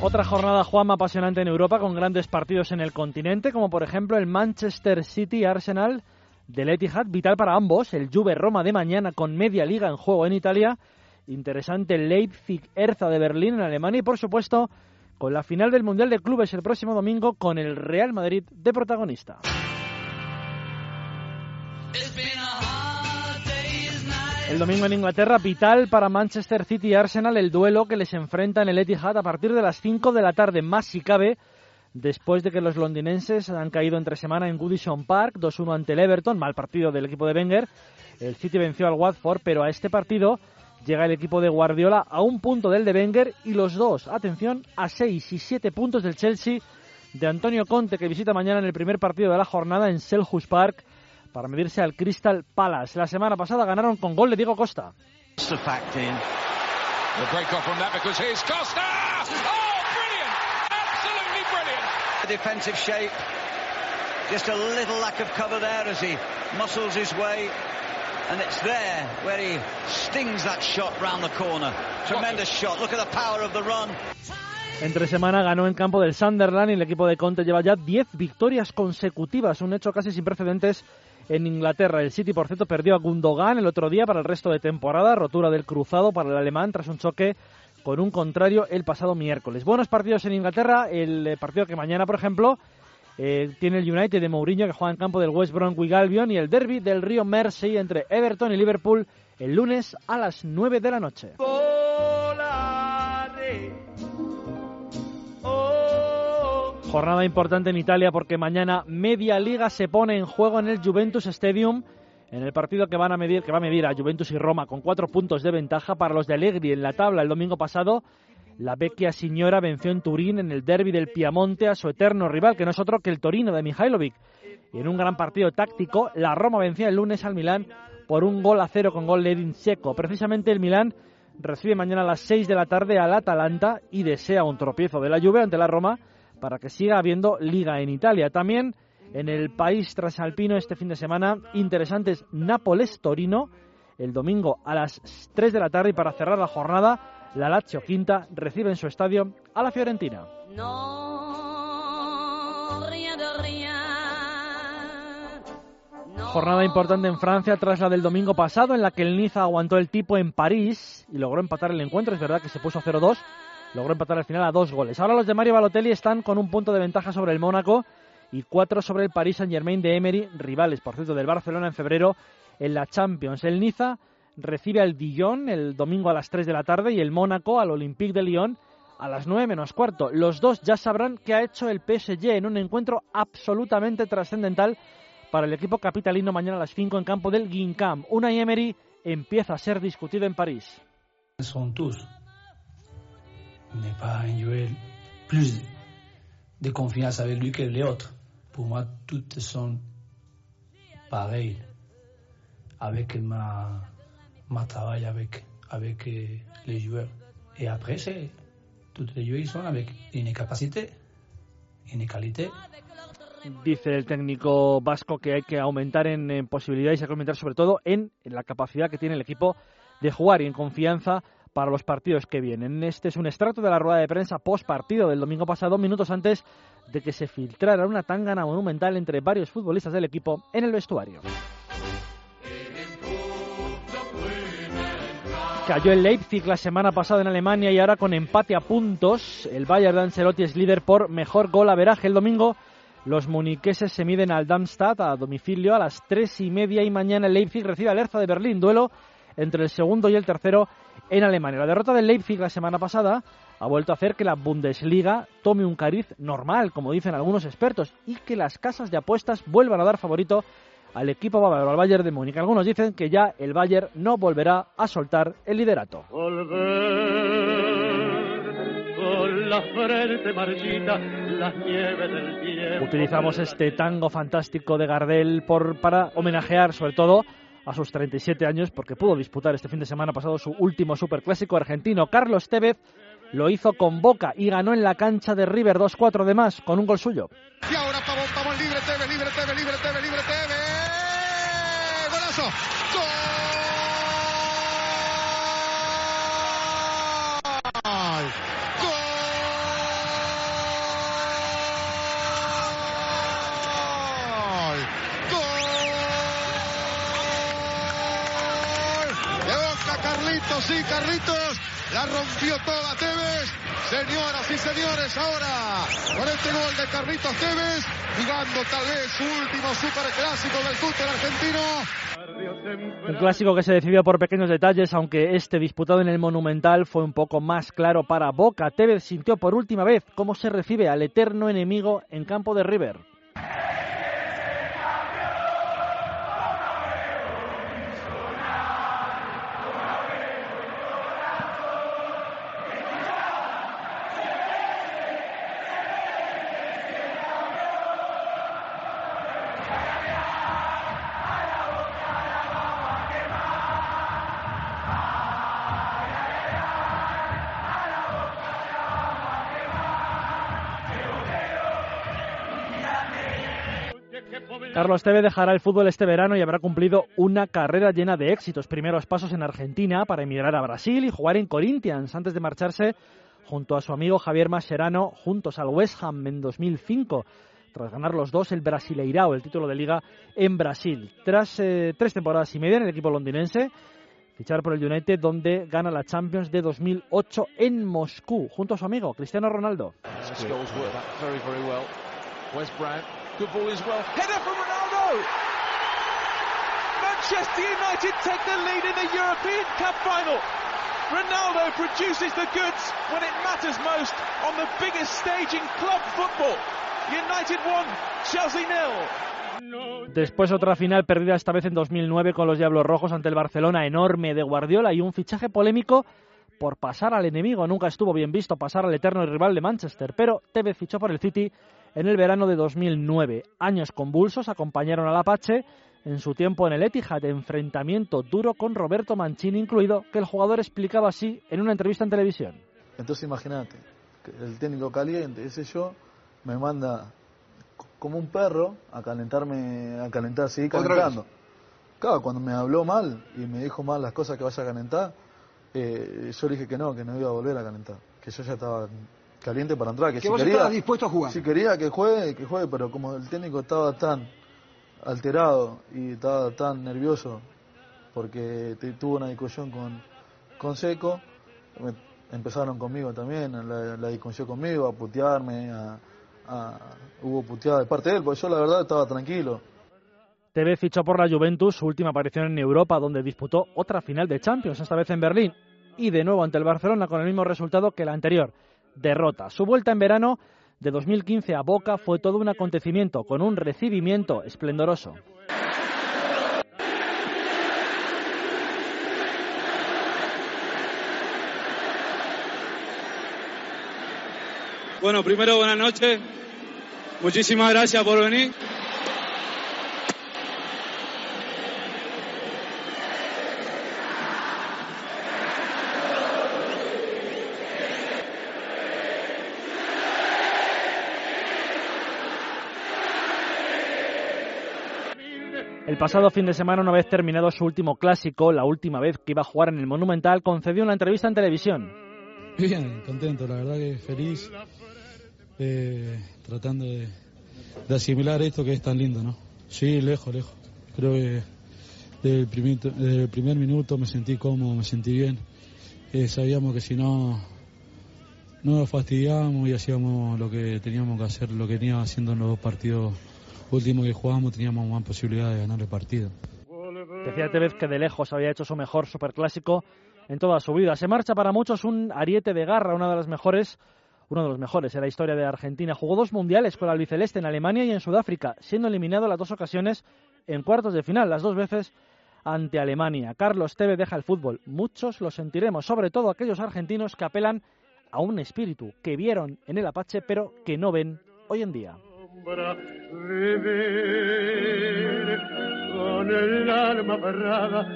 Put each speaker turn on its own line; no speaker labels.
Otra jornada Juan apasionante en Europa con grandes partidos en el continente, como por ejemplo el Manchester City Arsenal del Etihad, vital para ambos, el Juve Roma de mañana con media liga en juego en Italia, interesante el Leipzig Erza de Berlín en Alemania. Y por supuesto con la final del Mundial de Clubes el próximo domingo con el Real Madrid de protagonista. El domingo en Inglaterra, vital para Manchester City y Arsenal el duelo que les enfrenta en el Etihad a partir de las 5 de la tarde, más si cabe, después de que los londinenses han caído entre semana en Goodison Park, 2-1 ante el Everton, mal partido del equipo de Wenger. El City venció al Watford, pero a este partido llega el equipo de Guardiola a un punto del de Wenger y los dos, atención, a 6 y 7 puntos del Chelsea de Antonio Conte, que visita mañana en el primer partido de la jornada en Selhurst Park para medirse al Crystal Palace. La semana pasada ganaron con gol de Diego Costa.
defensive shape. Just a little lack of cover there as he muscles his way. And it's there where he stings that shot round the corner. Tremendous shot. Look at the power of the run.
Entre semana ganó en campo del Sunderland y el equipo de Conte lleva ya 10 victorias consecutivas, un hecho casi sin precedentes en Inglaterra. El City, por cierto, perdió a Gundogan el otro día para el resto de temporada, rotura del cruzado para el alemán tras un choque con un contrario el pasado miércoles. Buenos partidos en Inglaterra, el eh, partido que mañana, por ejemplo, eh, tiene el United de Mourinho que juega en campo del West Bromwich Albion y el derby del Río Mersey entre Everton y Liverpool el lunes a las 9 de la noche. Jornada importante en Italia porque mañana media liga se pone en juego en el Juventus Stadium en el partido que van a medir que va a medir a Juventus y Roma con cuatro puntos de ventaja para los de Allegri en la tabla el domingo pasado. La vecchia signora venció en Turín en el derby del Piamonte a su eterno rival, que no es otro que el Torino de Mihailovic. Y en un gran partido táctico, la Roma venció el lunes al Milán por un gol a cero con gol de Edin Seco. Precisamente el Milán recibe mañana a las 6 de la tarde al Atalanta y desea un tropiezo de la Juve ante la Roma para que siga habiendo liga en Italia. También en el país trasalpino este fin de semana, interesantes Nápoles-Torino el domingo a las 3 de la tarde y para cerrar la jornada, la Lazio Quinta recibe en su estadio a la Fiorentina. Jornada importante en Francia tras la del domingo pasado en la que el Niza aguantó el tipo en París y logró empatar el encuentro. Es verdad que se puso 0-2 logró empatar al final a dos goles. Ahora los de Mario Balotelli están con un punto de ventaja sobre el Mónaco y cuatro sobre el Paris Saint Germain de Emery, rivales, por cierto, del Barcelona en febrero en la Champions. El Niza recibe al Dijon el domingo a las 3 de la tarde y el Mónaco al Olympique de Lyon a las 9 menos cuarto. Los dos ya sabrán qué ha hecho el PSG en un encuentro absolutamente trascendental para el equipo capitalino mañana a las 5 en campo del Guingamp. Una Emery empieza a ser discutido en París.
Son n'est pas un joueur plus de confiance avec lui que les autres. Pour moi, toutes sont pareilles avec ma, ma travail avec, avec euh, les joueurs. Et après, c'est tous les joueurs sont avec une capacité, une qualité.
Dice el técnico vasco que hay que aumentar en, en posibilidades y hay que aumentar sobre todo en, en la capacidad que tiene el equipo de jugar y en confianza para los partidos que vienen. Este es un extracto de la rueda de prensa post partido del domingo pasado, minutos antes de que se filtrara una tangana monumental entre varios futbolistas del equipo en el vestuario. Cayó el Leipzig la semana pasada en Alemania y ahora con empate a puntos. El Bayern de Ancelotti es líder por mejor gol a veraje. El domingo los muniqueses se miden al Darmstadt a domicilio a las tres y media y mañana el Leipzig recibe al Hertha de Berlín. Duelo entre el segundo y el tercero en Alemania. La derrota del Leipzig la semana pasada ha vuelto a hacer que la Bundesliga tome un cariz normal, como dicen algunos expertos, y que las casas de apuestas vuelvan a dar favorito al equipo bávaro, al Bayern de Múnich. Algunos dicen que ya el Bayern no volverá a soltar el liderato. Utilizamos este tango fantástico de Gardel por, para homenajear sobre todo a sus 37 años porque pudo disputar este fin de semana pasado su último superclásico argentino. Carlos Tevez lo hizo con Boca y ganó en la cancha de River 2-4 de más con un gol suyo.
Y ahora Pavón, libre, Tevez, libre, Tevez, libre, Tevez, libre, Tevez. ¡Golazo! ¡Gol! Carlitos, sí, Carlitos. La rompió toda Tevez. Señoras y señores, ahora con este gol de Carlitos Tevez, jugando tal vez su último superclásico del fútbol argentino.
Un clásico que se decidió por pequeños detalles, aunque este disputado en el Monumental fue un poco más claro para Boca. Tevez sintió por última vez cómo se recibe al eterno enemigo en campo de River. Carlos Tevez dejará el fútbol este verano y habrá cumplido una carrera llena de éxitos. Primeros pasos en Argentina para emigrar a Brasil y jugar en Corinthians antes de marcharse junto a su amigo Javier Mascherano juntos al West Ham en 2005 tras ganar los dos el Brasileirao, el título de liga en Brasil. Tras eh, tres temporadas y media en el equipo londinense, fichar por el United donde gana la Champions de 2008 en Moscú junto a su amigo Cristiano Ronaldo.
Good ball as well. Manchester United take the lead in the European Cup final. Ronaldo produces the goods when it matters most on the biggest stage in club football. United Chelsea.
Después otra final perdida esta vez en 2009 con los Diablos Rojos ante el Barcelona enorme de Guardiola y un fichaje polémico por pasar al enemigo. Nunca estuvo bien visto pasar al eterno rival de Manchester, pero Tevez fichó por el City en el verano de 2009. Años convulsos acompañaron al Apache en su tiempo en el Etihad, enfrentamiento duro con Roberto Mancini incluido, que el jugador explicaba así en una entrevista en televisión.
Entonces imagínate, el técnico caliente, ese yo, me manda como un perro a calentarme, a calentar, seguir calentando. Claro, cuando me habló mal y me dijo mal las cosas que vaya a calentar, eh, yo le dije que no, que no iba a volver a calentar, que yo ya estaba caliente para entrar. Que, si quería,
dispuesto a jugar.
Si quería que juegue, que juegue, pero como el técnico estaba tan alterado y estaba tan nervioso porque tuvo una discusión con, con Seco, empezaron conmigo también, la, la, discusión conmigo, a putearme, a, hubo puteada de parte de él, porque yo la verdad estaba tranquilo.
TV fichó por la Juventus, su última aparición en Europa, donde disputó otra final de Champions, esta vez en Berlín, y de nuevo ante el Barcelona con el mismo resultado que la anterior, derrota. Su vuelta en verano de 2015 a Boca fue todo un acontecimiento, con un recibimiento esplendoroso.
Bueno, primero buenas noches. Muchísimas gracias por venir.
El pasado fin de semana, una vez terminado su último clásico, la última vez que iba a jugar en el Monumental, concedió una entrevista en televisión.
Bien, contento, la verdad que feliz, eh, tratando de, asimilar esto que es tan lindo, ¿no? Sí, lejos, lejos. Creo que desde el primer, primer minuto me sentí cómodo, me sentí bien. Eh, sabíamos que si no, no nos fastidiábamos y hacíamos lo que teníamos que hacer, lo que teníamos haciendo en los dos partidos último que jugamos teníamos más posibilidad de ganar el partido.
Decía Tevez que de lejos había hecho su mejor superclásico en toda su vida. Se marcha para muchos un ariete de garra, una de las mejores, uno de los mejores en la historia de Argentina. Jugó dos mundiales con la albiceleste en Alemania y en Sudáfrica, siendo eliminado las dos ocasiones en cuartos de final, las dos veces ante Alemania. Carlos Tevez deja el fútbol. Muchos lo sentiremos, sobre todo aquellos argentinos que apelan a un espíritu que vieron en el Apache, pero que no ven hoy en día. Vivir con el alma cerrada